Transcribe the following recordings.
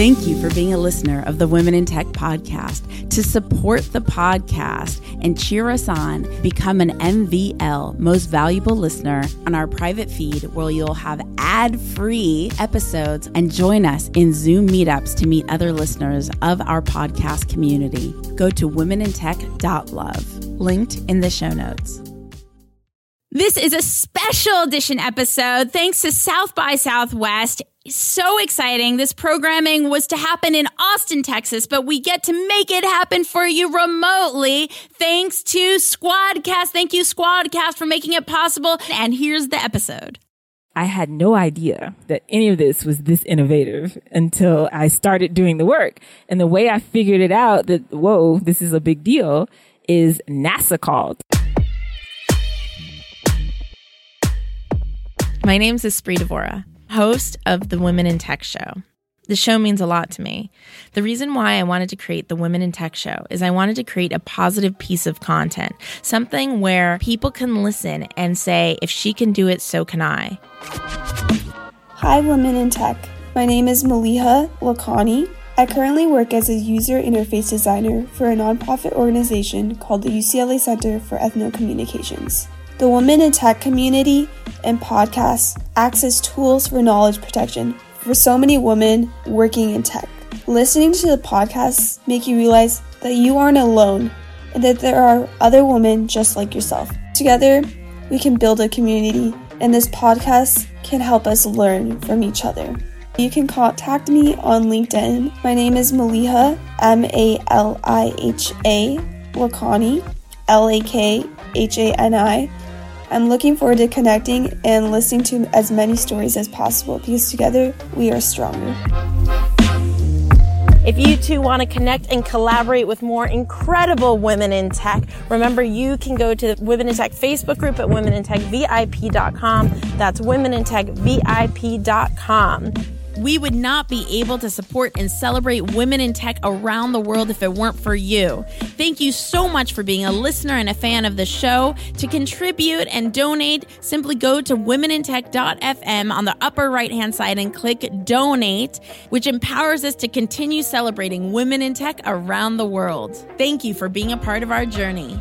Thank you for being a listener of the Women in Tech podcast. To support the podcast and cheer us on, become an MVL, most valuable listener, on our private feed where you'll have ad free episodes and join us in Zoom meetups to meet other listeners of our podcast community. Go to womenintech.love, linked in the show notes. This is a special edition episode thanks to South by Southwest. So exciting. This programming was to happen in Austin, Texas, but we get to make it happen for you remotely thanks to Squadcast. Thank you, Squadcast, for making it possible. And here's the episode. I had no idea that any of this was this innovative until I started doing the work. And the way I figured it out that, whoa, this is a big deal is NASA called. My name's Espree Devora, host of the Women in Tech Show. The show means a lot to me. The reason why I wanted to create the Women in Tech Show is I wanted to create a positive piece of content, something where people can listen and say, if she can do it, so can I. Hi, Women in Tech. My name is Maliha Lakhani. I currently work as a user interface designer for a nonprofit organization called the UCLA Center for Ethnocommunications. The Women in Tech community and podcasts as tools for knowledge protection for so many women working in tech. Listening to the podcasts make you realize that you aren't alone and that there are other women just like yourself. Together, we can build a community, and this podcast can help us learn from each other. You can contact me on LinkedIn. My name is Maliha, M A L I H A, Lakhani, L A K H A N I. I'm looking forward to connecting and listening to as many stories as possible because together we are stronger. If you too want to connect and collaborate with more incredible women in tech, remember you can go to the Women in Tech Facebook group at womenintechvip.com. That's womenintechvip.com. We would not be able to support and celebrate women in tech around the world if it weren't for you. Thank you so much for being a listener and a fan of the show. To contribute and donate, simply go to womenintech.fm on the upper right hand side and click donate, which empowers us to continue celebrating women in tech around the world. Thank you for being a part of our journey.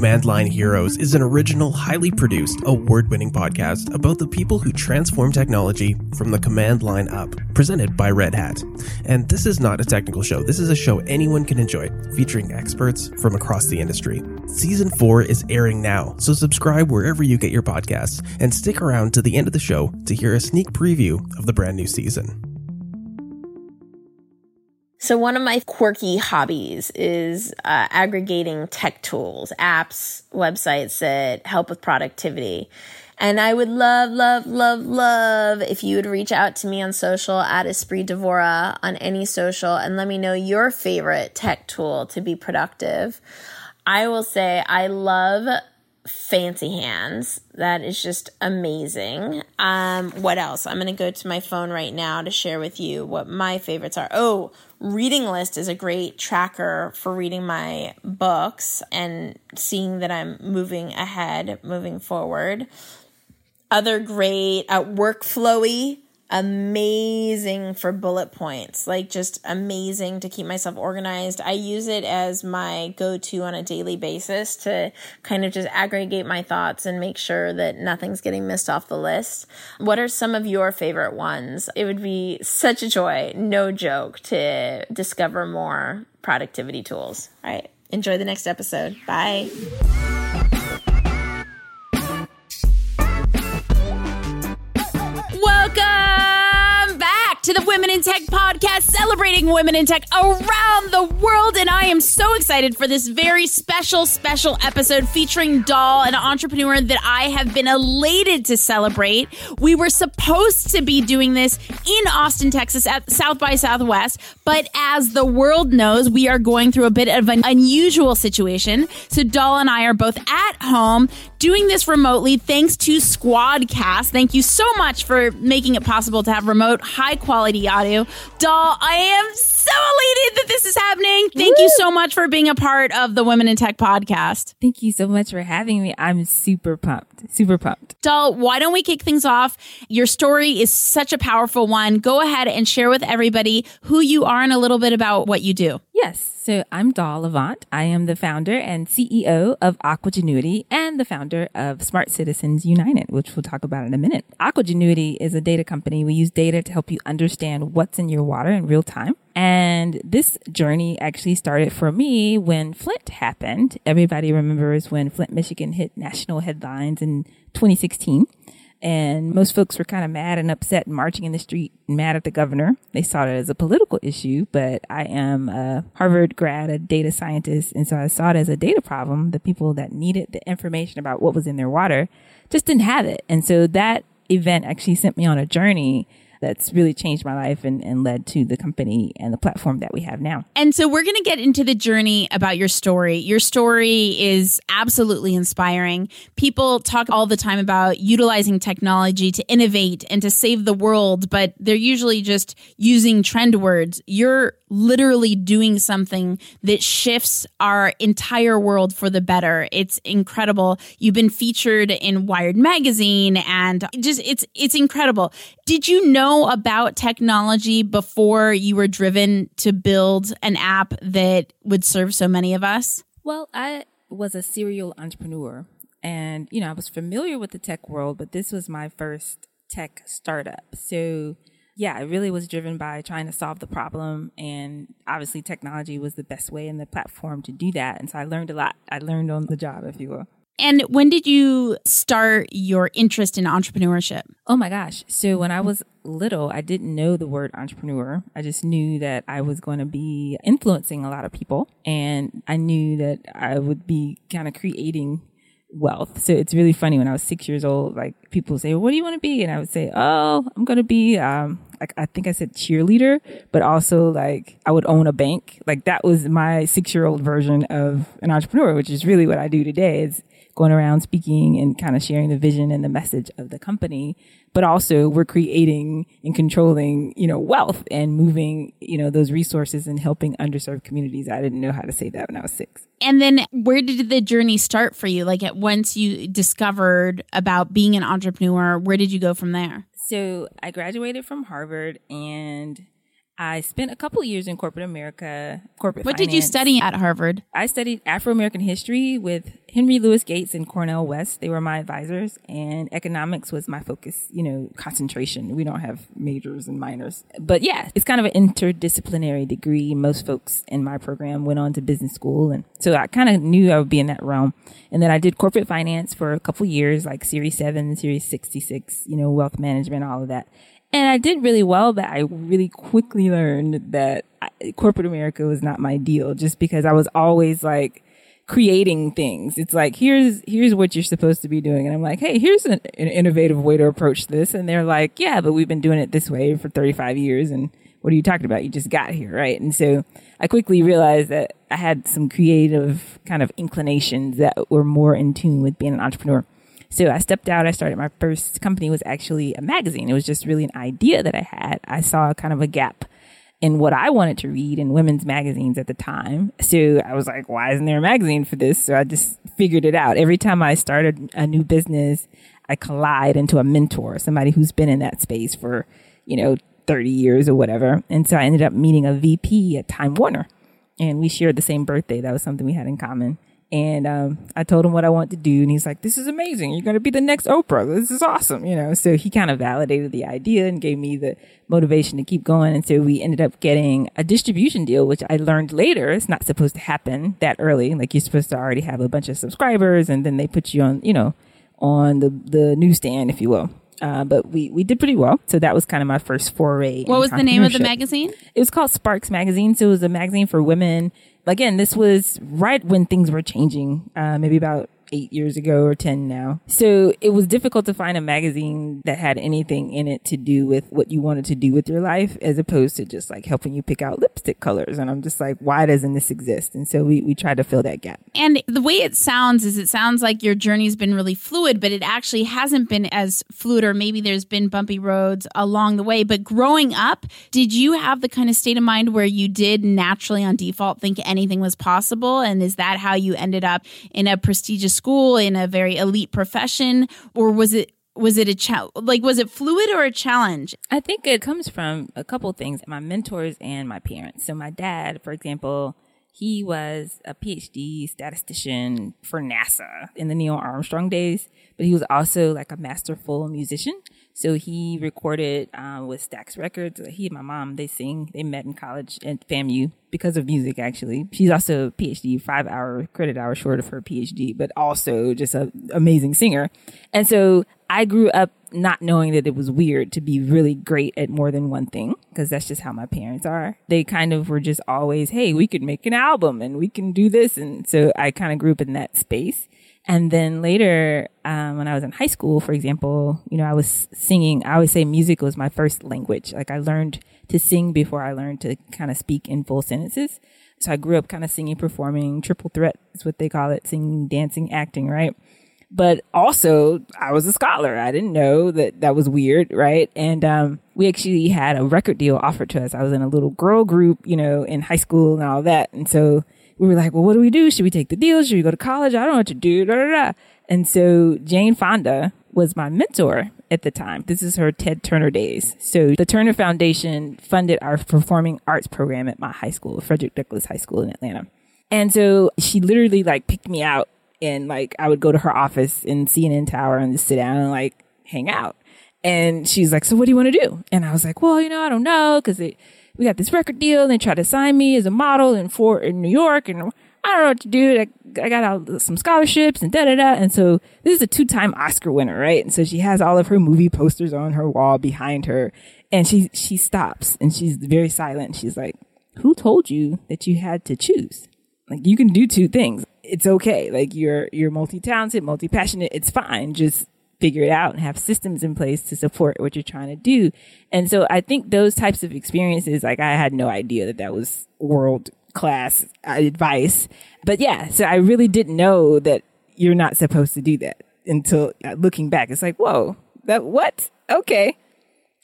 Command Line Heroes is an original, highly produced, award winning podcast about the people who transform technology from the command line up, presented by Red Hat. And this is not a technical show, this is a show anyone can enjoy, featuring experts from across the industry. Season 4 is airing now, so subscribe wherever you get your podcasts and stick around to the end of the show to hear a sneak preview of the brand new season. So, one of my quirky hobbies is uh, aggregating tech tools, apps, websites that help with productivity. And I would love, love, love, love if you would reach out to me on social at Espree Devora on any social and let me know your favorite tech tool to be productive. I will say I love fancy hands. That is just amazing. Um, what else? I'm going to go to my phone right now to share with you what my favorites are. Oh, Reading List is a great tracker for reading my books and seeing that I'm moving ahead, moving forward. Other great uh, workflowy amazing for bullet points, like just amazing to keep myself organized. I use it as my go to on a daily basis to kind of just aggregate my thoughts and make sure that nothing's getting missed off the list. What are some of your favorite ones? It would be such a joy, no joke, to discover more productivity tools. All right. Enjoy the next episode. Bye. To the Women in Tech podcast, celebrating women in tech around the world. And I am so excited for this very special, special episode featuring Doll, an entrepreneur that I have been elated to celebrate. We were supposed to be doing this in Austin, Texas at South by Southwest, but as the world knows, we are going through a bit of an unusual situation. So Doll and I are both at home doing this remotely thanks to Squadcast. Thank you so much for making it possible to have remote, high quality audio. Doll, I am so elated that this is happening. Thank Woo! you so much for being a part of the Women in Tech podcast. Thank you so much for having me. I'm super pumped. Super pumped. Doll, why don't we kick things off? Your story is such a powerful one. Go ahead and share with everybody who you are and a little bit about what you do. Yes. So I'm Doll Avant. I am the founder and CEO of Aquagenuity and the founder of Smart Citizens United, which we'll talk about in a minute. Aquagenuity is a data company. We use data to help you understand what's in your water in real time. And this journey actually started for me when Flint happened. Everybody remembers when Flint, Michigan hit national headlines in 2016. And most folks were kind of mad and upset and marching in the street, mad at the governor. They saw it as a political issue, but I am a Harvard grad, a data scientist. And so I saw it as a data problem. The people that needed the information about what was in their water just didn't have it. And so that event actually sent me on a journey that's really changed my life and, and led to the company and the platform that we have now. And so we're going to get into the journey about your story. Your story is absolutely inspiring. People talk all the time about utilizing technology to innovate and to save the world, but they're usually just using trend words. You're literally doing something that shifts our entire world for the better. It's incredible. You've been featured in Wired magazine and just it's it's incredible. Did you know about technology before you were driven to build an app that would serve so many of us? Well, I was a serial entrepreneur and you know, I was familiar with the tech world, but this was my first tech startup. So yeah, it really was driven by trying to solve the problem. And obviously, technology was the best way and the platform to do that. And so I learned a lot. I learned on the job, if you will. And when did you start your interest in entrepreneurship? Oh my gosh. So when I was little, I didn't know the word entrepreneur. I just knew that I was going to be influencing a lot of people. And I knew that I would be kind of creating wealth. So it's really funny when I was six years old, like people say, well, what do you want to be? And I would say, oh, I'm going to be, um, like, I think I said cheerleader, but also like I would own a bank. Like that was my six year old version of an entrepreneur, which is really what I do today going around speaking and kind of sharing the vision and the message of the company. But also we're creating and controlling, you know, wealth and moving, you know, those resources and helping underserved communities. I didn't know how to say that when I was six. And then where did the journey start for you? Like at once you discovered about being an entrepreneur, where did you go from there? So I graduated from Harvard and I spent a couple years in corporate America, corporate. What finance. did you study at Harvard? I studied Afro American history with Henry Louis Gates and Cornel West. They were my advisors, and economics was my focus. You know, concentration. We don't have majors and minors, but yeah, it's kind of an interdisciplinary degree. Most folks in my program went on to business school, and so I kind of knew I would be in that realm. And then I did corporate finance for a couple years, like Series Seven, Series Sixty Six. You know, wealth management, all of that. And I did really well, but I really quickly learned that corporate America was not my deal just because I was always like creating things. It's like, here's, here's what you're supposed to be doing. And I'm like, Hey, here's an, an innovative way to approach this. And they're like, yeah, but we've been doing it this way for 35 years. And what are you talking about? You just got here, right? And so I quickly realized that I had some creative kind of inclinations that were more in tune with being an entrepreneur. So I stepped out. I started my first company was actually a magazine. It was just really an idea that I had. I saw kind of a gap in what I wanted to read in women's magazines at the time. So I was like, why isn't there a magazine for this? So I just figured it out. Every time I started a new business, I collide into a mentor, somebody who's been in that space for, you know, 30 years or whatever. And so I ended up meeting a VP at Time Warner and we shared the same birthday. That was something we had in common. And um, I told him what I wanted to do, and he's like, "This is amazing. You're going to be the next Oprah. This is awesome." You know. So he kind of validated the idea and gave me the motivation to keep going. And so we ended up getting a distribution deal, which I learned later it's not supposed to happen that early. Like you're supposed to already have a bunch of subscribers, and then they put you on, you know, on the the newsstand, if you will. Uh, but we, we did pretty well. So that was kind of my first foray. What was the name of the magazine? It was called Sparks Magazine. So it was a magazine for women again, this was right when things were changing, uh, maybe about eight years ago or 10 now. So it was difficult to find a magazine that had anything in it to do with what you wanted to do with your life as opposed to just like helping you pick out lipstick colors. And I'm just like, why doesn't this exist? And so we, we tried to fill that gap. And the way it sounds is it sounds like your journey's been really fluid, but it actually hasn't been as fluid, or maybe there's been bumpy roads along the way. But growing up, did you have the kind of state of mind where you did naturally on default think anything was possible? And is that how you ended up in a prestigious school in a very elite profession? Or was it was it a cha- like was it fluid or a challenge i think it comes from a couple things my mentors and my parents so my dad for example he was a phd statistician for nasa in the neil armstrong days but he was also like a masterful musician so he recorded um, with Stax Records. He and my mom, they sing. They met in college at FAMU because of music, actually. She's also a PhD, five hour credit hour short of her PhD, but also just an amazing singer. And so I grew up not knowing that it was weird to be really great at more than one thing because that's just how my parents are. They kind of were just always, hey, we could make an album and we can do this. And so I kind of grew up in that space. And then later, um, when I was in high school, for example, you know, I was singing. I always say music was my first language. Like I learned to sing before I learned to kind of speak in full sentences. So I grew up kind of singing, performing, triple threat is what they call it, singing, dancing, acting, right? But also, I was a scholar. I didn't know that that was weird, right? And um, we actually had a record deal offered to us. I was in a little girl group, you know, in high school and all that. And so we were like, well, what do we do? Should we take the deal? Should we go to college? I don't know what to do. Da, da, da. And so Jane Fonda was my mentor at the time. This is her Ted Turner days. So the Turner Foundation funded our performing arts program at my high school, Frederick Douglass High School in Atlanta. And so she literally like picked me out and like I would go to her office in CNN Tower and just sit down and like hang out. And she's like, so what do you want to do? And I was like, well, you know, I don't know. Cause it, we got this record deal and they tried to sign me as a model in for in New York and I don't know what to do. I, I got out some scholarships and da da da. And so this is a two time Oscar winner, right? And so she has all of her movie posters on her wall behind her and she, she stops and she's very silent. She's like, who told you that you had to choose? Like you can do two things. It's okay. Like you're, you're multi-talented, multi-passionate. It's fine. Just figure it out and have systems in place to support what you're trying to do. And so I think those types of experiences, like I had no idea that that was world class advice. But yeah, so I really didn't know that you're not supposed to do that until uh, looking back. It's like, whoa, that what? Okay.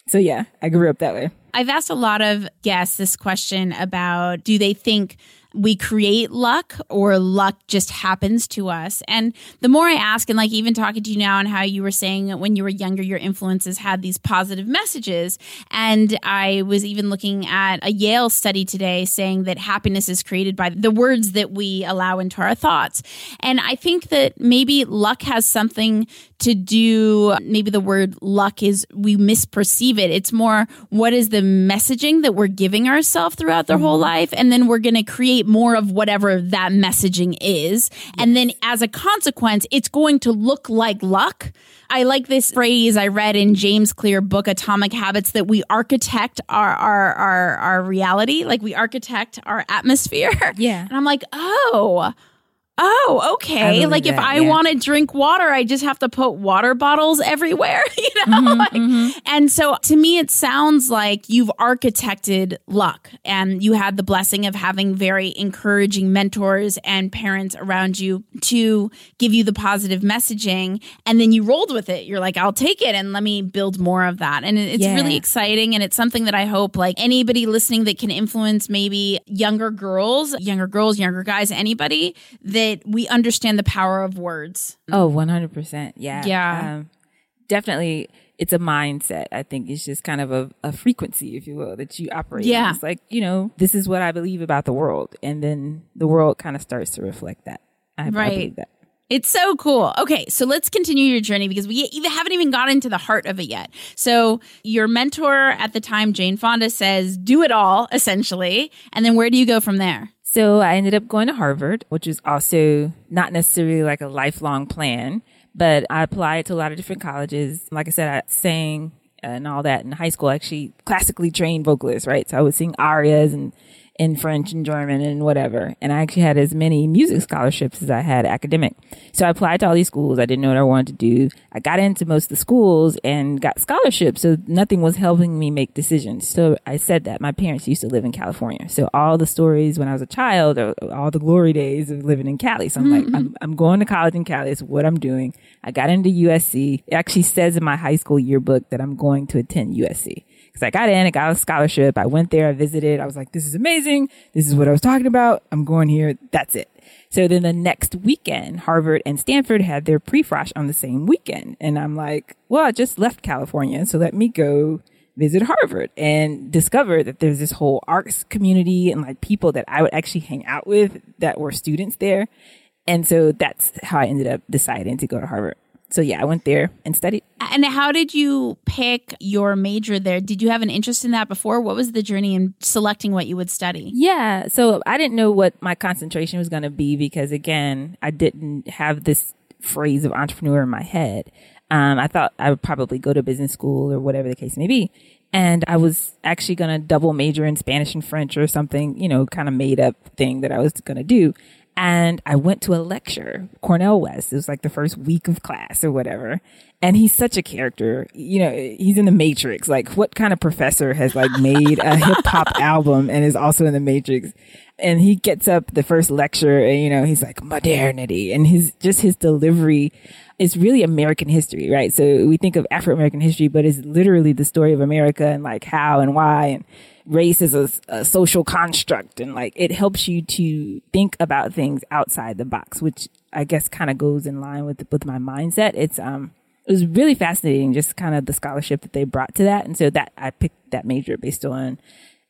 So yeah, I grew up that way. I've asked a lot of guests this question about do they think we create luck or luck just happens to us. And the more I ask, and like even talking to you now and how you were saying when you were younger, your influences had these positive messages. And I was even looking at a Yale study today saying that happiness is created by the words that we allow into our thoughts. And I think that maybe luck has something to do, maybe the word luck is we misperceive it. It's more what is the messaging that we're giving ourselves throughout the mm-hmm. whole life. And then we're going to create more of whatever that messaging is. Yes. And then as a consequence, it's going to look like luck. I like this phrase I read in James Clear book Atomic Habits that we architect our our our, our reality, like we architect our atmosphere. Yeah. And I'm like, "Oh, Oh, okay. Like that, if I yeah. want to drink water, I just have to put water bottles everywhere, you know? Mm-hmm, like, mm-hmm. And so to me, it sounds like you've architected luck and you had the blessing of having very encouraging mentors and parents around you to give you the positive messaging. And then you rolled with it. You're like, I'll take it and let me build more of that. And it's yeah. really exciting. And it's something that I hope like anybody listening that can influence maybe younger girls, younger girls, younger guys, anybody that that we understand the power of words. Oh, 100%. Yeah. Yeah. Um, definitely it's a mindset. I think it's just kind of a, a frequency, if you will, that you operate. Yeah. In. It's like, you know, this is what I believe about the world. And then the world kind of starts to reflect that. I, right. I believe that. It's so cool. Okay, so let's continue your journey because we even haven't even gotten into the heart of it yet. So, your mentor at the time, Jane Fonda, says, do it all, essentially. And then where do you go from there? So I ended up going to Harvard, which is also not necessarily like a lifelong plan, but I applied to a lot of different colleges. Like I said, I sang and all that in high school, actually classically trained vocalist, right? So I would sing arias and, in French and German and whatever. And I actually had as many music scholarships as I had academic. So I applied to all these schools. I didn't know what I wanted to do. I got into most of the schools and got scholarships. So nothing was helping me make decisions. So I said that my parents used to live in California. So all the stories when I was a child, or all the glory days of living in Cali. So I'm like, mm-hmm. I'm, I'm going to college in Cali. It's what I'm doing. I got into USC. It actually says in my high school yearbook that I'm going to attend USC because I got in, I got a scholarship. I went there, I visited. I was like, this is amazing. This is what I was talking about. I'm going here. That's it. So then the next weekend, Harvard and Stanford had their pre-frosh on the same weekend. And I'm like, well, I just left California. So let me go visit Harvard and discover that there's this whole arts community and like people that I would actually hang out with that were students there. And so that's how I ended up deciding to go to Harvard. So yeah, I went there and studied. And how did you pick your major there? Did you have an interest in that before? What was the journey in selecting what you would study? Yeah. So I didn't know what my concentration was going to be because again, I didn't have this phrase of entrepreneur in my head. Um, I thought I would probably go to business school or whatever the case may be. And I was actually going to double major in Spanish and French or something, you know, kind of made up thing that I was going to do. And I went to a lecture, Cornel West. It was like the first week of class or whatever. And he's such a character. You know, he's in the Matrix. Like, what kind of professor has like made a hip hop album and is also in the Matrix? And he gets up the first lecture and, you know, he's like, modernity. And his, just his delivery is really American history, right? So we think of Afro American history, but it's literally the story of America and like how and why and race is a, a, social construct and like it helps you to think about things outside the box, which I guess kind of goes in line with with my mindset. It's um it was really fascinating, just kind of the scholarship that they brought to that, and so that I picked that major based on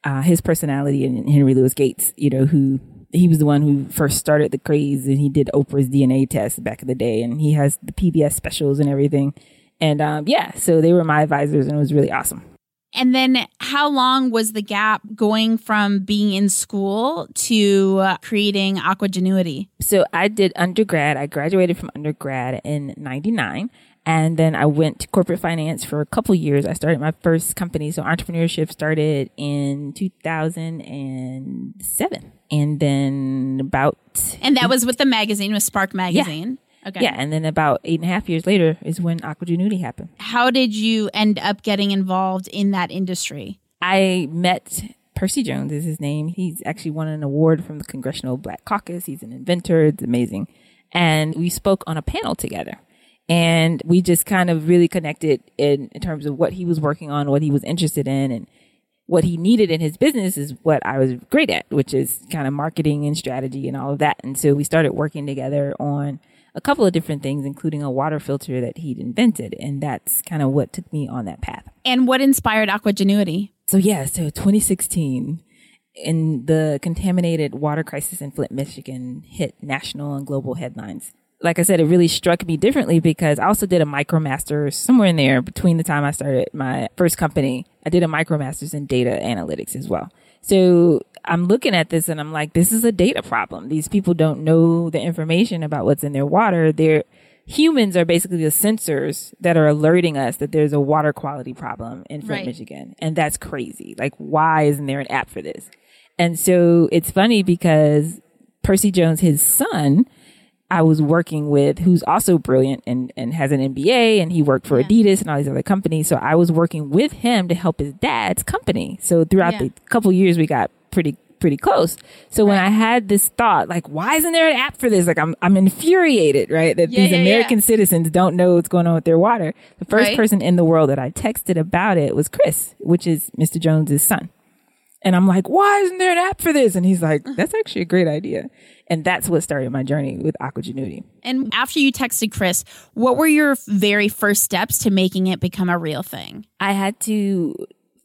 uh, his personality and Henry Louis Gates, you know, who he was the one who first started the craze and he did Oprah's DNA test back in the day, and he has the PBS specials and everything. And um, yeah, so they were my advisors, and it was really awesome. And then how long was the gap going from being in school to uh, creating Aquagenuity? So I did undergrad. I graduated from undergrad in 99. And then I went to corporate finance for a couple years. I started my first company. So entrepreneurship started in 2007. And then about. And that was with the magazine, with Spark Magazine. Yeah. Okay. Yeah, and then about eight and a half years later is when Aquagenuity happened. How did you end up getting involved in that industry? I met Percy Jones is his name. He's actually won an award from the Congressional Black Caucus. He's an inventor. It's amazing. And we spoke on a panel together. And we just kind of really connected in, in terms of what he was working on, what he was interested in, and what he needed in his business is what I was great at, which is kind of marketing and strategy and all of that. And so we started working together on a couple of different things, including a water filter that he'd invented. And that's kind of what took me on that path. And what inspired Aquagenuity? So, yeah, so 2016, in the contaminated water crisis in Flint, Michigan, hit national and global headlines. Like I said, it really struck me differently because I also did a micromaster somewhere in there between the time I started my first company. I did a micromasters in data analytics as well. So I'm looking at this and I'm like, this is a data problem. These people don't know the information about what's in their water. They're humans are basically the sensors that are alerting us that there's a water quality problem in Flint, right. Michigan. And that's crazy. Like, why isn't there an app for this? And so it's funny because Percy Jones, his son, I was working with who's also brilliant and, and has an MBA and he worked for yeah. Adidas and all these other companies. So I was working with him to help his dad's company. So throughout yeah. the couple years, we got pretty pretty close. So right. when I had this thought, like, why isn't there an app for this? Like, I'm I'm infuriated, right? That yeah, these American citizens don't know what's going on with their water. The first right. person in the world that I texted about it was Chris, which is Mr. Jones's son. And I'm like, why isn't there an app for this? And he's like, that's actually a great idea. And that's what started my journey with Aquagenuity. And after you texted Chris, what were your very first steps to making it become a real thing? I had to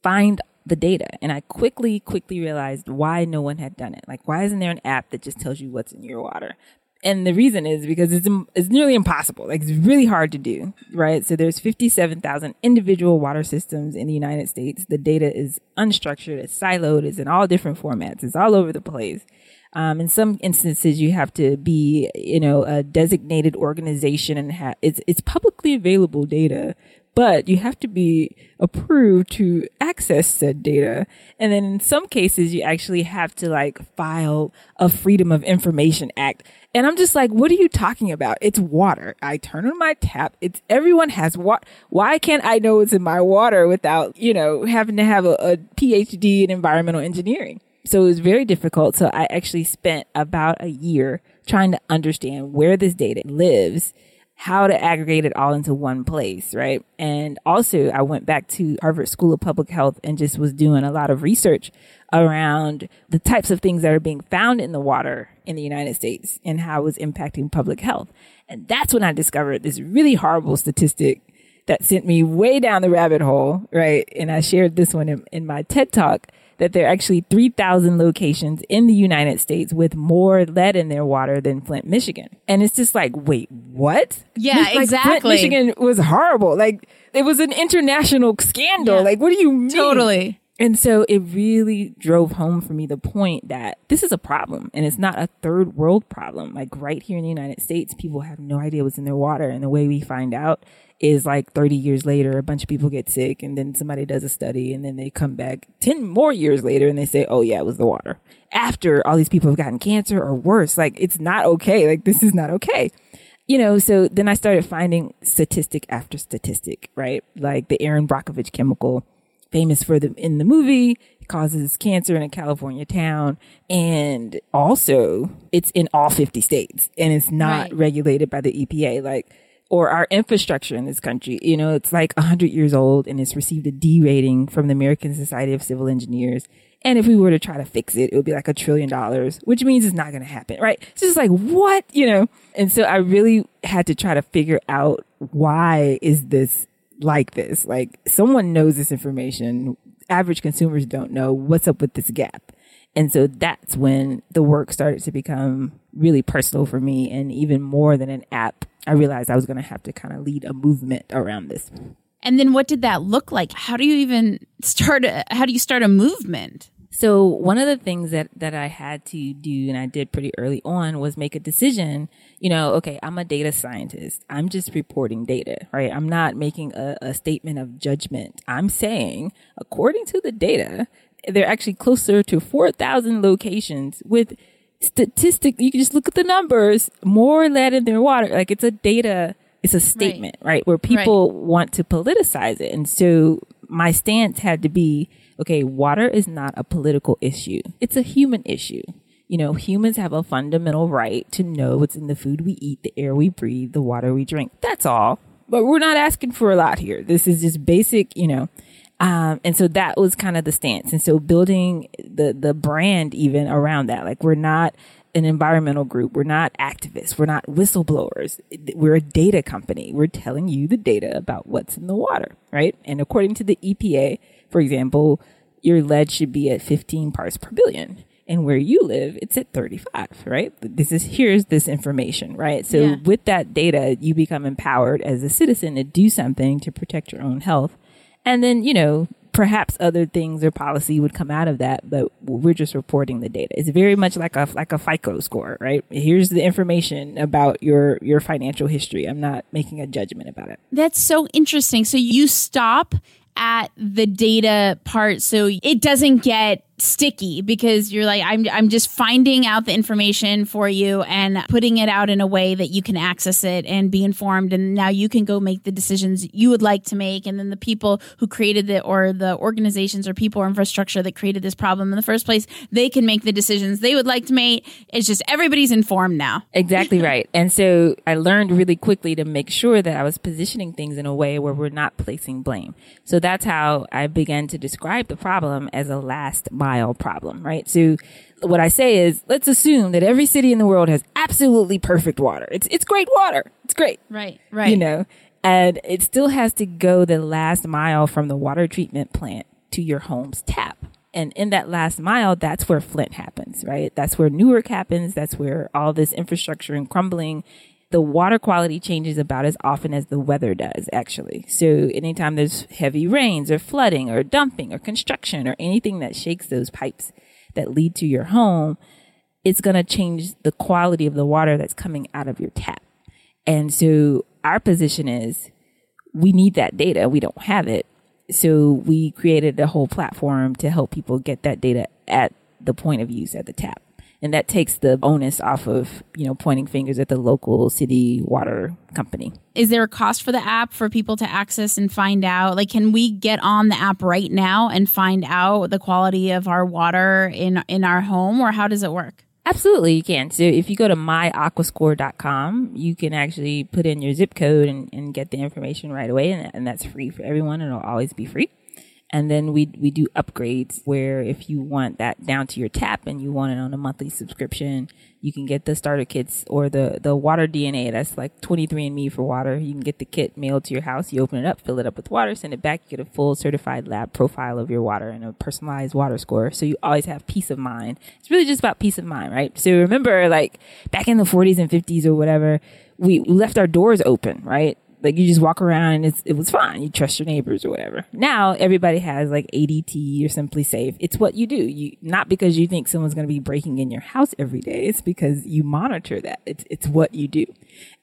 find the data and I quickly, quickly realized why no one had done it. Like, why isn't there an app that just tells you what's in your water? and the reason is because it's it's nearly impossible. Like it's really hard to do, right? So there's 57,000 individual water systems in the United States. The data is unstructured, it's siloed, it's in all different formats, it's all over the place. Um, in some instances, you have to be, you know, a designated organization and have it's it's publicly available data, but you have to be approved to access said data. And then in some cases, you actually have to like file a Freedom of Information Act. And I'm just like, what are you talking about? It's water. I turn on my tap. It's everyone has what? Why can't I know it's in my water without, you know, having to have a, a PhD in environmental engineering? So it was very difficult. So I actually spent about a year trying to understand where this data lives how to aggregate it all into one place, right? And also I went back to Harvard School of Public Health and just was doing a lot of research around the types of things that are being found in the water in the United States and how it was impacting public health. And that's when I discovered this really horrible statistic that sent me way down the rabbit hole, right? And I shared this one in, in my TED talk that there are actually 3,000 locations in the United States with more lead in their water than Flint, Michigan. And it's just like, wait, what? Yeah, Like, exactly. Flint, Michigan was horrible. Like, it was an international scandal. Yeah. Like, what do you mean? Totally. And so it really drove home for me the point that this is a problem and it's not a third world problem. Like right here in the United States, people have no idea what's in their water. And the way we find out is like 30 years later, a bunch of people get sick and then somebody does a study and then they come back 10 more years later and they say, Oh yeah, it was the water after all these people have gotten cancer or worse. Like it's not okay. Like this is not okay you know, so then I started finding statistic after statistic, right? Like the Erin Brockovich chemical, famous for the in the movie, causes cancer in a California town, and also it's in all 50 states, and it's not Right. regulated by the EPA, like. Or our infrastructure in this country, you know, it's like 100 years old and it's received a D rating from the American Society of Civil Engineers. And if we were to try to fix it, it would be like a trillion dollars, which means it's not going to happen, right? It's just like, what, you know? And so I really had to try to figure out why is this like this? Like someone knows this information. Average consumers don't know what's up with this gap. And so that's when the work started to become really personal for me. And even more than an app, I realized I was going to have to kind of lead a movement around this. And then what did that look like? How do you even start a, how do you start a movement? So one of the things that that I had to do and I did pretty early on was make a decision, you know, okay, I'm a data scientist. I'm just reporting data, right? I'm not making a, a statement of judgment. I'm saying, according to the data, they're actually closer to 4,000 locations with statistic. You can just look at the numbers, more lead in their water. Like it's a data, it's a statement, right? Where people want to politicize it. And so my stance had to be, okay, water is not a political issue. It's a human issue. You know, humans have a fundamental right to know what's in the food we eat, the air we breathe, the water we drink. That's all. But we're not asking for a lot here. This is just basic, you know. Um, and so that was kind of the stance. And so building the, the brand even around that, like we're not an environmental group. We're not activists. We're not whistleblowers. We're a data company. We're telling you the data about what's in the water, right? And according to the EPA, for example, your lead should be at 15 parts per billion. And where you live, it's at 35, right? This is, here's this information, right? So Yeah. with that data, you become empowered as a citizen to do something to protect your own health. And then, you know, perhaps other things or policy would come out of that, but we're just reporting the data. It's very much like a like a FICO score, right? Here's the information about your your financial history. I'm not making a judgment about it. That's so interesting. So you stop at the data part so it doesn't get sticky because you're like I'm I'm just finding out the information for you and putting it out in a way that you can access it and be informed and now you can go make the decisions you would like to make and then the people who created it or the organizations or people or infrastructure that created this problem in the first place they can make the decisions they would like to make it's just everybody's informed now Exactly right. And so I learned really quickly to make sure that I was positioning things in a way where we're not placing blame. So that's how I began to describe the problem as a last mile problem, right? So what I say is, let's assume that every city in the world has absolutely perfect water. It's, it's great water. It's great. right right You know, and it still has to go the last mile from the water treatment plant to your home's tap. And in that last mile, that's where Flint happens, right? That's where Newark happens. That's where all this infrastructure and crumbling. The water quality changes about as often as the weather does, actually. So anytime there's heavy rains or flooding or dumping or construction or anything that shakes those pipes that lead to your home, it's going to change the quality of the water that's coming out of your tap. And so our position is we need that data. We don't have it. So we created a whole platform to help people get that data at the point of use at the tap. And that takes the onus off of, you know, pointing fingers at the local city water company. Is there a cost for the app for people to access and find out? Like, can we get on the app right now and find out the quality of our water in in our home, or how does it work? Absolutely, you can. So if you go to myaquascore.com, you can actually put in your zip code and, and get the information right away, and, and that's free for everyone. And it'll always be free. And then we we do upgrades where if you want that down to your tap and you want it on a monthly subscription, you can get the starter kits or the the water DNA. That's like 23andMe for water. You can get the kit mailed to your house. You open it up, fill it up with water, send it back. You get a full certified lab profile of your water and a personalized water score. So you always have peace of mind. It's really just about peace of mind, right? So remember, like back in the 40s and 50s or whatever, we left our doors open, right? Like you just walk around and it's, it was fine. You trust your neighbors or whatever. Now everybody has like ADT or SimpliSafe. It's what you do. You, not because you think someone's going to be breaking in your house every day. It's because you monitor that. It's, it's what you do.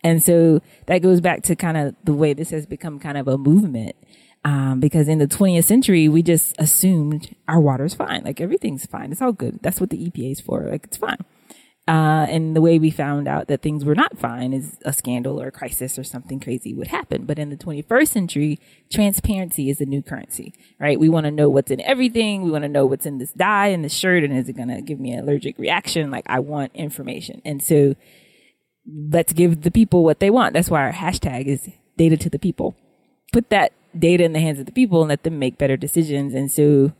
And so that goes back to kind of the way this has become kind of a movement. Um, because in the 20th century, we just assumed our water's fine. Like everything's fine. It's all good. That's what the EPA is for. Like it's fine. Uh, and the way we found out that things were not fine is a scandal or a crisis or something crazy would happen. But in the 21st century, transparency is the new currency, right? We want to know what's in everything. We want to know what's in this dye and this shirt. And is it going to give me an allergic reaction? Like I want information. And so let's give the people what they want. That's why our hashtag is data to the people. Put that data in the hands of the people and let them make better decisions. And so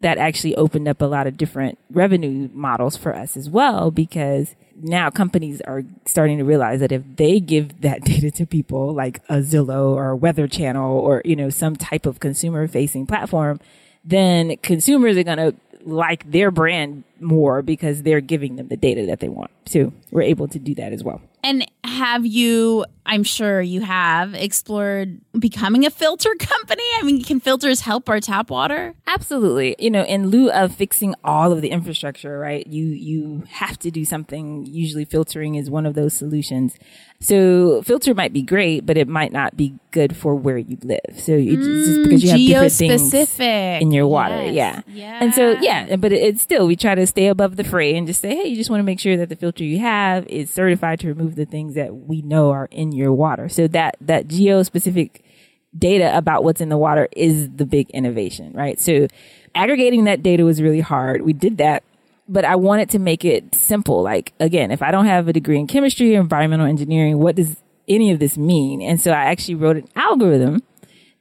that actually opened up a lot of different revenue models for us as well because now companies are starting to realize that if they give that data to people like a Zillow or a Weather Channel or you know some type of consumer facing platform then consumers are going to like their brand more because they're giving them the data that they want. So we're able to do that as well. And have you, I'm sure you have, explored becoming a filter company? I mean, can filters help our tap water? Absolutely. You know, in lieu of fixing all of the infrastructure, right? You you have to do something. Usually filtering is one of those solutions. So filter might be great, but it might not be good for where you live. So it's mm, just because you have different things in your water. Yes. Yeah. yeah. And so yeah, but it's still we try to stay above the fray and just say, hey, you just want to make sure that the filter you have is certified to remove the things that we know are in your water. So that that geo specific data about what's in the water is the big innovation, right? So aggregating that data was really hard. We did that, but I wanted to make it simple. Like again, if I don't have a degree in chemistry or environmental engineering, what does any of this mean? And so I actually wrote an algorithm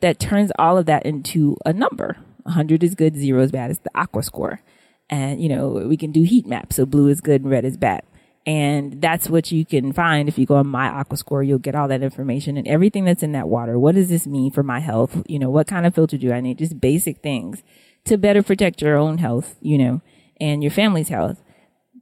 that turns all of that into a number. 100 is good, zero is bad. It's the aqua score. And, you know, we can do heat maps. So blue is good and red is bad. And that's what you can find if you go on my aqua score. You'll get all that information and everything that's in that water. What does this mean for my health? You know, what kind of filter do I need? Just basic things to better protect your own health, you know, and your family's health.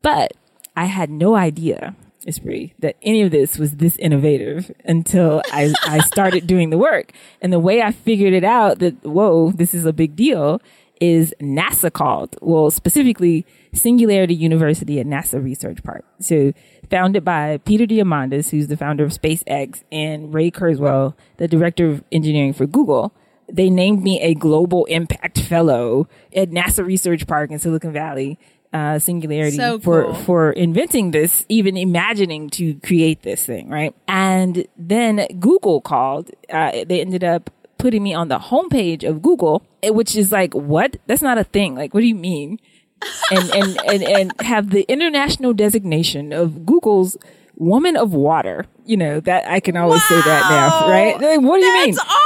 But I had no idea, Espree, that any of this was this innovative until I, I started doing the work. And the way I figured it out that, whoa, this is a big deal is NASA called. Well, specifically Singularity University at NASA Research Park. So founded by Peter Diamandis, who's the founder of SpaceX, and Ray Kurzweil, the director of engineering for Google. They named me a global impact fellow at NASA Research Park in Silicon Valley. Uh, singularity so for cool. for inventing this, even imagining to create this thing, right? And then Google called. Uh, they ended up putting me on the homepage of Google, eh, which is like, what? That's not a thing. Like, what do you mean? and, and, and, and have the international designation of Google's woman of water. You know, that I can always wow. say that now, right? Like, what do you mean? Awesome.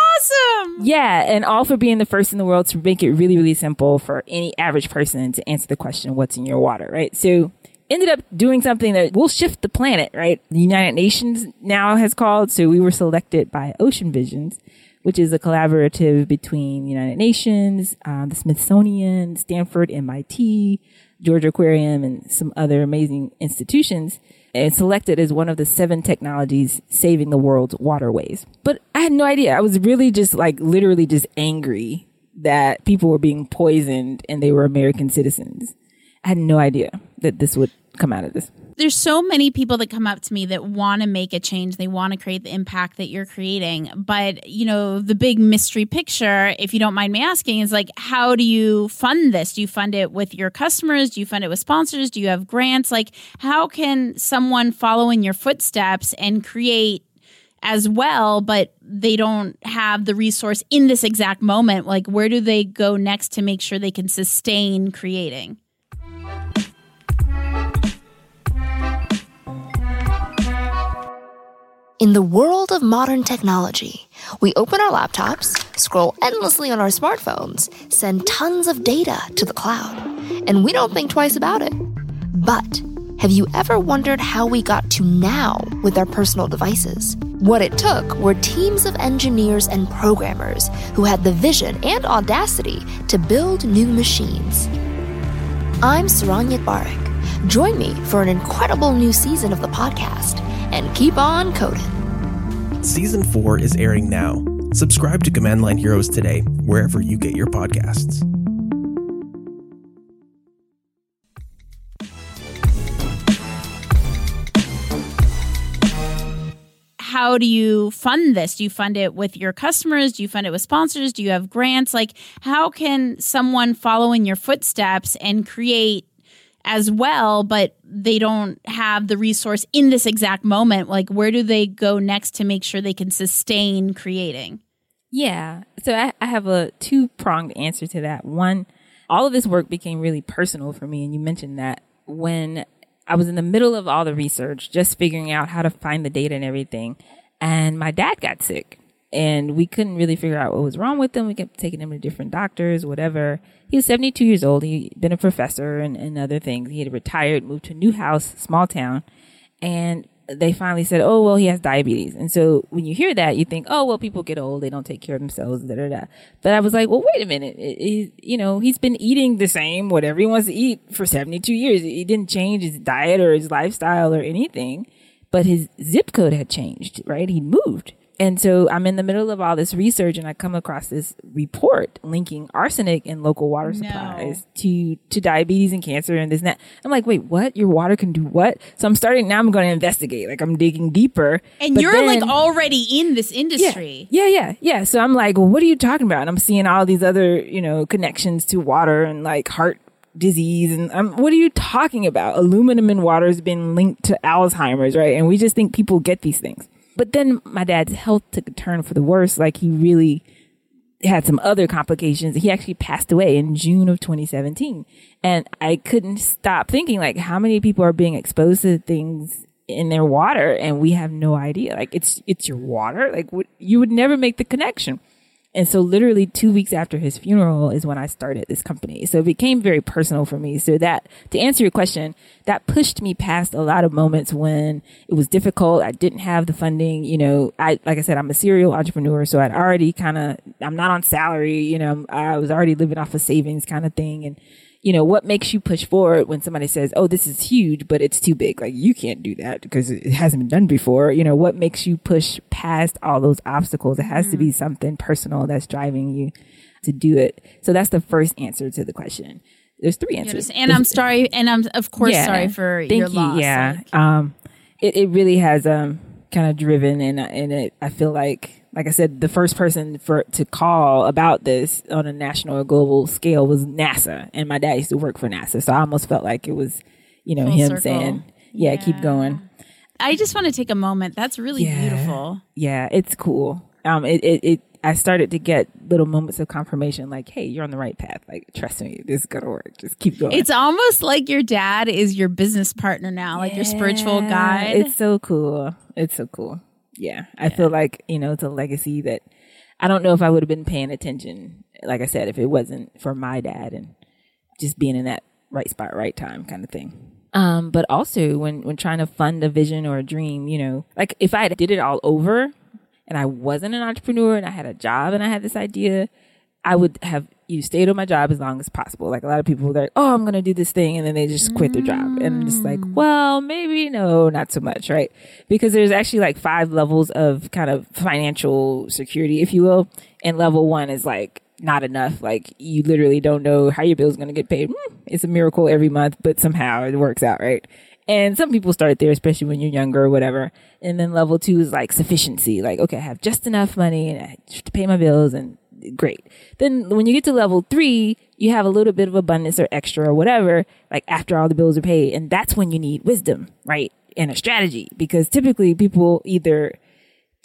Yeah. And all for being the first in the world to make it really, really simple for any average person to answer the question, what's in your water, right? So ended up doing something that will shift the planet, right? The United Nations now has called. So we were selected by Ocean Visions which is a collaborative between United Nations, uh, the Smithsonian, Stanford, MIT, Georgia Aquarium, and some other amazing institutions, and selected as one of the seven technologies saving the world's waterways. But I had no idea. I was really just like literally just angry that people were being poisoned and they were American citizens. I had no idea that this would come out of this. There's so many people that come up to me that want to make a change they want to create the impact that you're creating but you know the big mystery picture if you don't mind me asking is like how do you fund this? Do you fund it with your customers? Do you fund it with sponsors? Do you have grants? Like how can someone follow in your footsteps and create as well but they don't have the resource in this exact moment? Like where do they go next to make sure they can sustain creating In the world of modern technology, we open our laptops, scroll endlessly on our smartphones, send tons of data to the cloud, and we don't think twice about it. But have you ever wondered how we got to now with our personal devices? What it took were teams of engineers and programmers who had the vision and audacity to build new machines. I'm Saron Yitbarek. Join me for an incredible new season of the podcast and keep on coding. Season 4 is airing now. Subscribe to Command Line Heroes today, wherever you get your podcasts. how do you fund this? Do you fund it with your customers? Do you fund it with sponsors? Do you have grants? Like, how can someone follow in your footsteps and create as well, but they don't have the resource in this exact moment? Like, where do they go next to make sure they can sustain creating? Yeah. So I, I have a two pronged answer to that. One, all of this work became really personal for me. And you mentioned that when I was in the middle of all the research, just figuring out how to find the data and everything. And my dad got sick and we couldn't really figure out what was wrong with him. We kept taking him to different doctors, whatever. He was 72 years old. He'd been a professor and, and other things. He had retired, moved to a new house, small town. And they finally said, oh, well, he has diabetes. And so when you hear that, you think, oh, well, people get old. They don't take care of themselves, da, da, da. But I was like, well, wait a minute. It, it, you know, he's been eating the same, whatever he wants to eat for 72 years. He didn't change his diet or his lifestyle or anything, but his zip code had changed, right? He moved. And so I'm in the middle of all this research and I come across this report linking arsenic in local water supplies no. to, to diabetes and cancer and this and that. I'm like, wait, what? Your water can do what? So I'm starting now I'm going to investigate. Like I'm digging deeper. And you're then, like already in this industry. Yeah, yeah, yeah, yeah. So I'm like, well, what are you talking about? And I'm seeing all these other, you know, connections to water and like heart disease and um, what are you talking about? Aluminum in water has been linked to Alzheimer's, right? And we just think people get these things. But then my dad's health took a turn for the worse. Like he really had some other complications. He actually passed away in June of 2017. And I couldn't stop thinking like how many people are being exposed to things in their water and we have no idea. Like it's, it's your water. Like what, you would never make the connection. And so literally two weeks after his funeral is when I started this company. So it became very personal for me. So that, to answer your question, that pushed me past a lot of moments when it was difficult. I didn't have the funding. You know, I, like I said, I'm a serial entrepreneur. So I'd already kind of, I'm not on salary. You know, I was already living off of savings kind of thing. And, you know, what makes you push forward when somebody says, Oh, this is huge, but it's too big? Like you can't do that because it hasn't been done before. You know, what makes you push past all those obstacles? It has mm-hmm. to be mm-hmm. something personal that's driving you to do it. So that's the first answer to the question. There's three answers. And I'm sorry. And I'm of course yeah, sorry for your you. loss. Yeah. Like. Um, it, it really has, um, kind of driven and, and it, I feel like like I said, the first person for to call about this on a national or global scale was NASA, and my dad used to work for NASA, so I almost felt like it was, you know, Full him circle. saying, yeah, yeah, keep going." I just want to take a moment. That's really yeah. beautiful. Yeah, it's cool. Um, it, it, it, I started to get little moments of confirmation, like, "Hey, you're on the right path. Like, trust me, this is gonna work. Just keep going." It's almost like your dad is your business partner now, yeah. like your spiritual guide. It's so cool. It's so cool yeah, I yeah. feel like, you know, it's a legacy that I don't know if I would have been paying attention, like I said, if it wasn't for my dad and just being in that right spot, right time kind of thing. Um, but also when, when trying to fund a vision or a dream, you know, like if I did it all over and I wasn't an entrepreneur and I had a job and I had this idea, I would have you stayed on my job as long as possible. Like a lot of people, they're like, oh, I'm going to do this thing. And then they just quit their job. And I'm just like, mm. well, maybe no, not so much, right? Because there's actually like five levels of kind of financial security, if you will. And level one is like, not enough. Like you literally don't know how your bill is going to get paid. Hmm, it's a miracle every month, but somehow it works out, right? And some people start there, especially when you're younger or whatever. And then level two is like sufficiency. Like, okay, I have just enough money and I to pay my bills and great. Then when you get to level three, you have a little bit of abundance or extra or whatever, like after all the bills are paid. And that's when you need wisdom, right? And a strategy because typically people either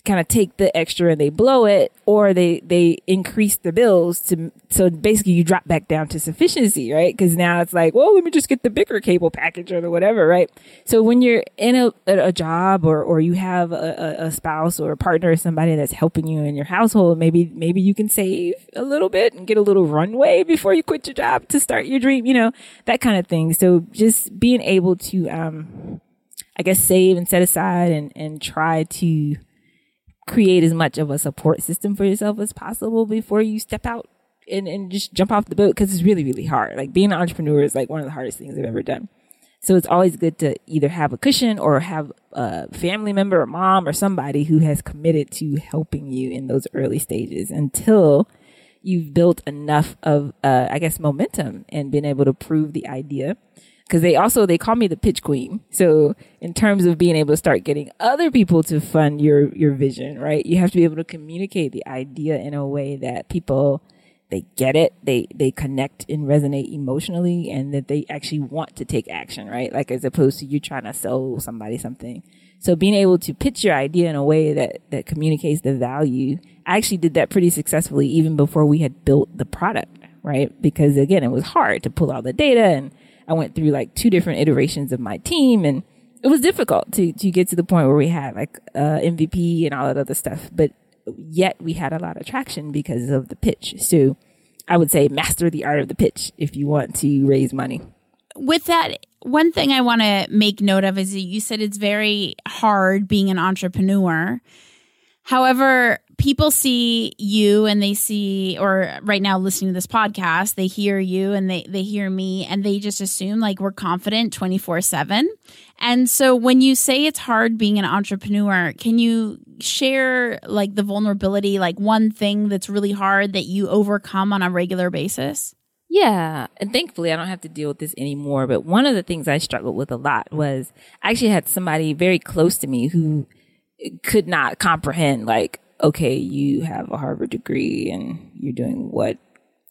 kind of take the extra and they blow it or they they increase the bills to so basically you drop back down to sufficiency right? Because now it's like well let me just get the bigger cable package or the whatever right? So when you're in a, a job or or you have a, a spouse or a partner or somebody that's helping you in your household maybe maybe you can save a little bit and get a little runway before you quit your job to start your dream you know that kind of thing. So just being able to um i guess save and set aside and and try to create as much of a support system for yourself as possible before you step out and, and just jump off the boat because it's really, really hard. Like being an entrepreneur is like one of the hardest things I've ever done. So it's always good to either have a cushion or have a family member or mom or somebody who has committed to helping you in those early stages until you've built enough of, uh, I guess, momentum and been able to prove the idea because they also they call me the pitch queen. So in terms of being able to start getting other people to fund your your vision, right? You have to be able to communicate the idea in a way that people they get it, they they connect and resonate emotionally, and that they actually want to take action, right? Like as opposed to you trying to sell somebody something. So being able to pitch your idea in a way that that communicates the value, I actually did that pretty successfully even before we had built the product, right? Because again, it was hard to pull all the data and I went through like two different iterations of my team and it was difficult to, to get to the point where we had like uh, MVP and all that other stuff. But yet we had a lot of traction because of the pitch. So I would say master the art of the pitch if you want to raise money. With that, one thing I want to make note of is you said it's very hard being an entrepreneur. However, people see you and they see or right now listening to this podcast they hear you and they they hear me and they just assume like we're confident 24/7 and so when you say it's hard being an entrepreneur can you share like the vulnerability like one thing that's really hard that you overcome on a regular basis yeah. And thankfully, I don't have to deal with this anymore. But one of the things I struggled with a lot was I actually had somebody very close to me who could not comprehend, like, okay, you have a Harvard degree and you're doing what?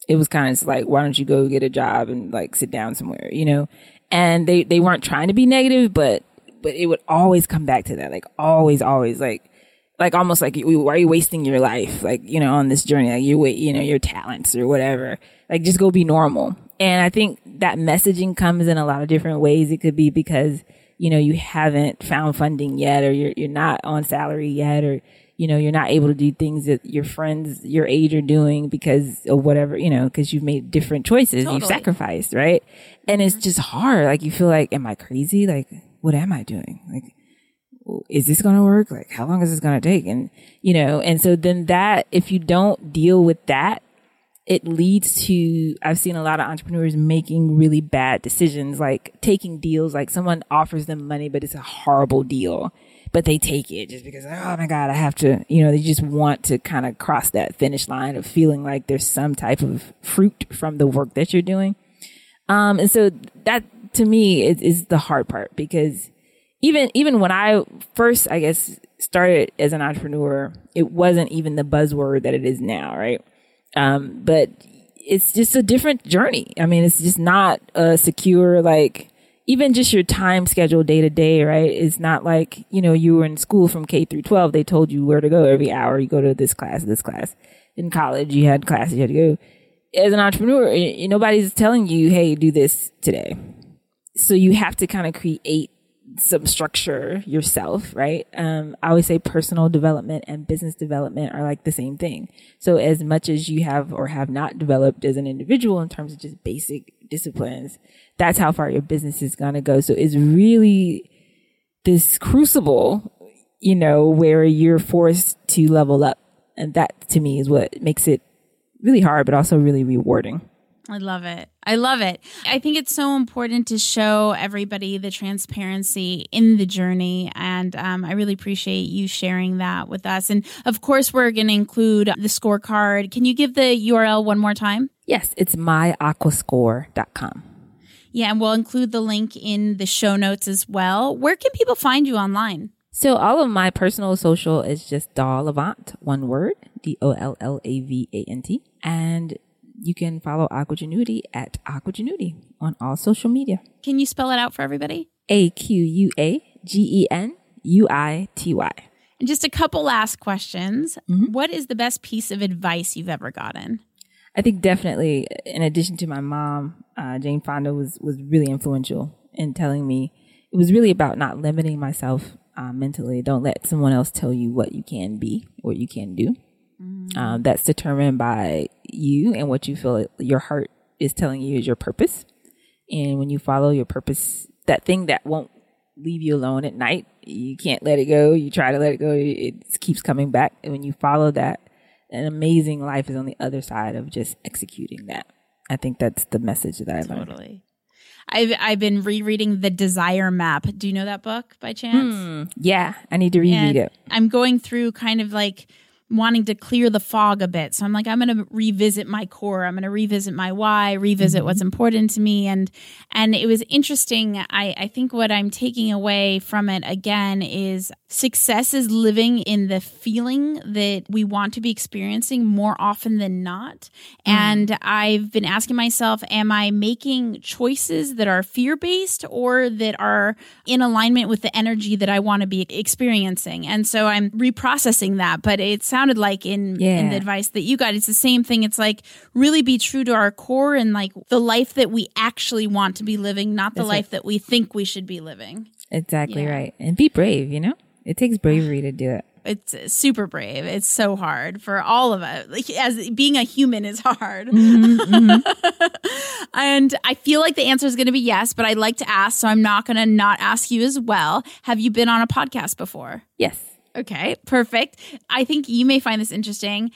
It was kind of like, why don't you go get a job and like sit down somewhere, you know? And they, they weren't trying to be negative, but, but it would always come back to that. Like always, always like, like almost like, why are you wasting your life? Like, you know, on this journey, like you wait, you know, your talents or whatever. Like just go be normal. And I think that messaging comes in a lot of different ways. It could be because, you know, you haven't found funding yet or you're, you're not on salary yet or you know, you're not able to do things that your friends your age are doing because of whatever, you know, because you've made different choices. Totally. You've sacrificed, right? And it's mm-hmm. just hard. Like you feel like, am I crazy? Like, what am I doing? Like, is this going to work? Like, how long is this going to take? And, you know, and so then that, if you don't deal with that, it leads to, I've seen a lot of entrepreneurs making really bad decisions, like taking deals, like someone offers them money, but it's a horrible deal but they take it just because, oh my God, I have to, you know, they just want to kind of cross that finish line of feeling like there's some type of fruit from the work that you're doing. Um, and so that to me is, is the hard part because even, even when I first, I guess, started as an entrepreneur, it wasn't even the buzzword that it is now, right? Um, but it's just a different journey. I mean, it's just not a secure, like, even just your time schedule day to day, right? It's not like, you know, you were in school from K through 12. They told you where to go every hour. You go to this class, this class. In college, you had classes you had to go. As an entrepreneur, nobody's telling you, hey, do this today. So you have to kind of create some structure yourself, right? Um, I always say personal development and business development are like the same thing. So as much as you have or have not developed as an individual in terms of just basic disciplines, that's how far your business is going to go. So it's really this crucible, you know, where you're forced to level up. And that to me is what makes it really hard, but also really rewarding. I love it. I love it. I think it's so important to show everybody the transparency in the journey. And um, I really appreciate you sharing that with us. And of course, we're going to include the scorecard. Can you give the URL one more time? Yes, it's myaquascore.com. Yeah, and we'll include the link in the show notes as well. Where can people find you online? So all of my personal social is just Doll Avant, one word, D O L L A V A N T. And you can follow Aquagenuity at Aquagenuity on all social media. Can you spell it out for everybody? A Q U A G E N U I T Y. And just a couple last questions. What is the best piece of advice you've ever gotten? I think definitely, in addition to my mom, uh, Jane Fonda was was really influential in telling me it was really about not limiting myself uh, mentally. Don't let someone else tell you what you can be, what you can do. Um, that's determined by you and what you feel your heart is telling you is your purpose. And when you follow your purpose, that thing that won't leave you alone at night, you can't let it go. You try to let it go, it keeps coming back. And when you follow that, an amazing life is on the other side of just executing that. I think that's the message that I learned. Totally. I've I've been rereading The Desire Map. Do you know that book by chance? Yeah, I need to reread And it. I'm going through kind of like wanting to clear the fog a bit. So I'm like, I'm going to revisit my core. I'm going to revisit my why, revisit Mm-hmm. what's important to me. And, and it was interesting. I, I think what I'm taking away from it again is success is living in the feeling that we want to be experiencing more often than not. Mm. And I've been asking myself, am I making choices that are fear based or that are in alignment with the energy that I want to be experiencing? And so I'm reprocessing that, but it sounded like in, in the advice that you got, it's the same thing. It's like really be true to our core and like the life that we actually want to be living, not the That's life that we think we should be living. Exactly Yeah. right. And be brave, you know? It takes bravery to do it. It's super brave. It's so hard for all of us. Like as being a human is hard. Mm-hmm, mm-hmm. and I feel like the answer is going to be yes, but I'd like to ask, so I'm not going to not ask you as well. Have you been on a podcast before? Yes. Okay, perfect. I think you may find this interesting.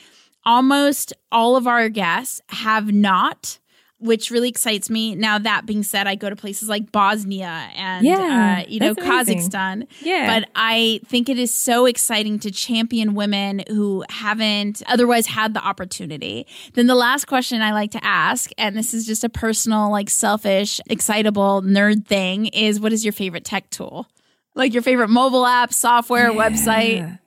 Almost all of our guests have not, which really excites me. Now, that being said, I go to places like Bosnia and, Yeah, uh, you know. Kazakhstan. Yeah. But I think it is so exciting to champion women who haven't otherwise had the opportunity. Then the last question I like to ask, and this is just a personal, like selfish, excitable nerd thing, is what is your favorite tech tool? Like your favorite mobile app, software, website?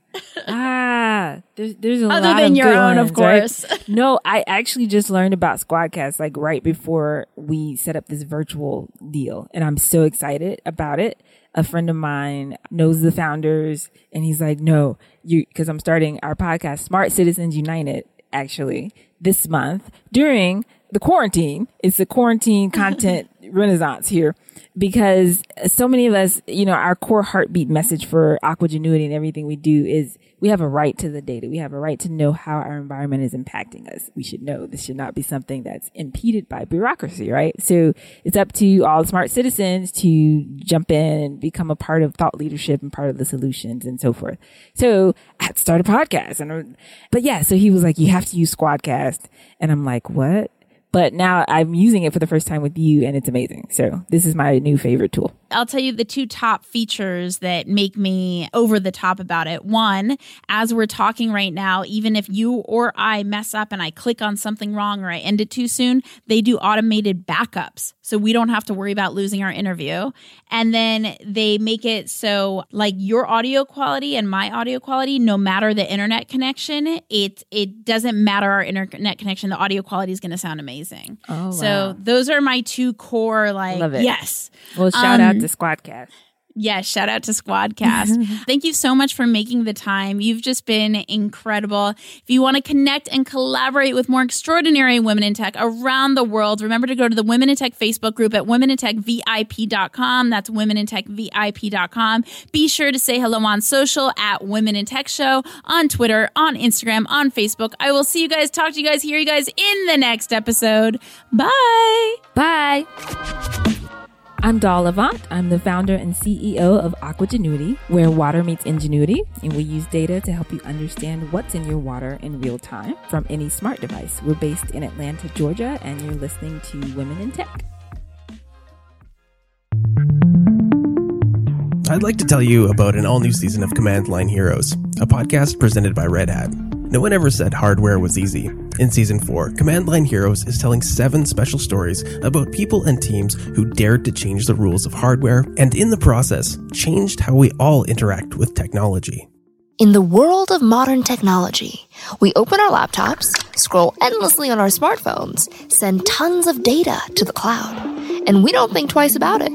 Ah, there's there's a Other lot than of your good own, of ones, right? course. no, I actually just learned about Squadcast like right before we set up this virtual deal, and I'm so excited about it. A friend of mine knows the founders, and he's like, "No, you," because I'm starting our podcast, Smart Citizens United, actually this month during the quarantine. It's the quarantine content renaissance here because so many of us, you know, our core heartbeat message for Aquagenuity and everything we do is we have a right to the data. We have a right to know how our environment is impacting us. We should know this should not be something that's impeded by bureaucracy, right? So it's up to all smart citizens to jump in and become a part of thought leadership and part of the solutions and so forth. So I had to start a podcast and, but yeah, so he was like, you have to use Squadcast. And I'm like, what? But now I'm using it for the first time with you and it's amazing. So this is my new favorite tool. I'll tell you the two top features that make me over the top about it. One, as we're talking right now, even if you or I mess up and I click on something wrong or I end it too soon, they do automated backups. So we don't have to worry about losing our interview. And then they make it so like your audio quality and my audio quality, no matter the internet connection, it it doesn't matter our internet connection, the audio quality is gonna sound amazing. Oh, so wow. those are my two core like yes. Well, shout Um, out to Squadcast. Yes, shout out to Squadcast. Thank you so much for making the time. You've just been incredible. If you want to connect and collaborate with more extraordinary women in tech around the world, remember to go to the Women in Tech Facebook group at womenintechvip.com. That's womenintechvip.com. Be sure to say hello on social at Women in Tech Show, on Twitter, on Instagram, on Facebook. I will see you guys, talk to you guys, hear you guys in the next episode. Bye. Bye. I'm Doll Avant. I'm the founder and CEO of Aquagenuity, where water meets ingenuity, and we use data to help you understand what's in your water in real time from any smart device. We're based in Atlanta, Georgia, and you're listening to Women in Tech. I'd like to tell you about an all new season of Command Line Heroes, a podcast presented by Red Hat. No one ever said hardware was easy. In season 4, Command Line Heroes is telling seven special stories about people and teams who dared to change the rules of hardware and, in the process, changed how we all interact with technology. In the world of modern technology, we open our laptops, scroll endlessly on our smartphones, send tons of data to the cloud, and we don't think twice about it.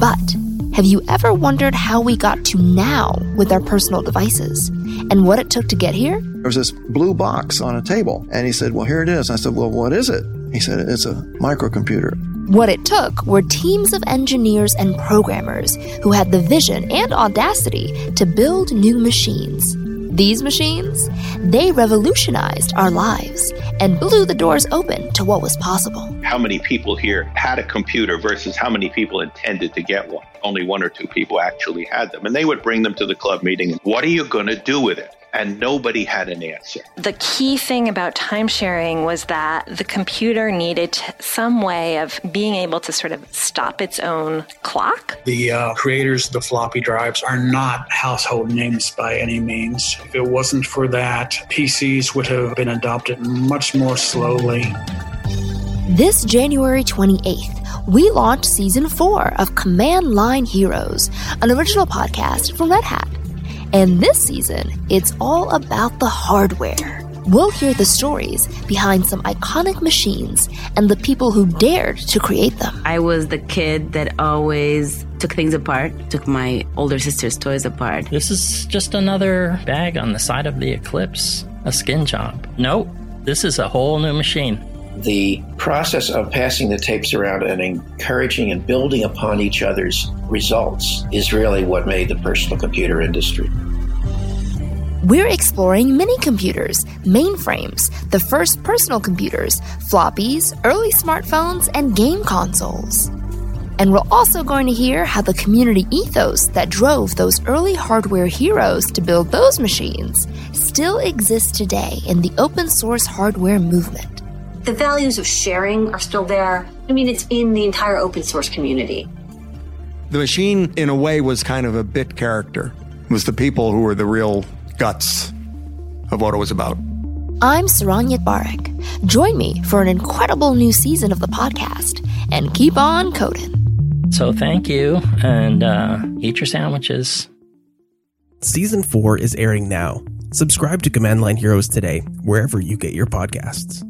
But have you ever wondered how we got to now with our personal devices and what it took to get here? There was this blue box on a table, and he said, Well, here it is. I said, Well, what is it? He said, It's a microcomputer. What it took were teams of engineers and programmers who had the vision and audacity to build new machines. These machines, they revolutionized our lives and blew the doors open to what was possible. How many people here had a computer versus how many people intended to get one? Only one or two people actually had them. And they would bring them to the club meeting. What are you going to do with it? And nobody had an answer. The key thing about time sharing was that the computer needed some way of being able to sort of stop its own clock. The uh, creators of the floppy drives are not household names by any means. If it wasn't for that, PCs would have been adopted much more slowly. This January 28th, we launched season four of Command Line Heroes, an original podcast from Red Hat. And this season, it's all about the hardware. We'll hear the stories behind some iconic machines and the people who dared to create them. I was the kid that always took things apart, took my older sister's toys apart. This is just another bag on the side of the Eclipse, a skin job. Nope, this is a whole new machine. The process of passing the tapes around and encouraging and building upon each other's results is really what made the personal computer industry. We're exploring mini computers, mainframes, the first personal computers, floppies, early smartphones, and game consoles. And we're also going to hear how the community ethos that drove those early hardware heroes to build those machines still exists today in the open source hardware movement. The values of sharing are still there. I mean, it's in the entire open source community. The machine, in a way, was kind of a bit character. It was the people who were the real guts of what it was about. I'm Saron Yitbarek. Join me for an incredible new season of the podcast and keep on coding. So thank you and uh, eat your sandwiches. Season 4 is airing now. Subscribe to Command Line Heroes today, wherever you get your podcasts.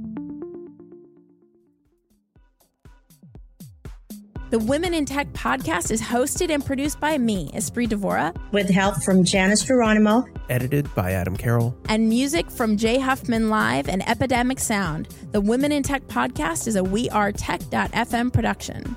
The Women in Tech podcast is hosted and produced by me, Espree Devora, with help from Janice Geronimo, edited by Adam Carroll, and music from Jay Huffman Live and Epidemic Sound. The Women in Tech podcast is a We Are Tech.fm production.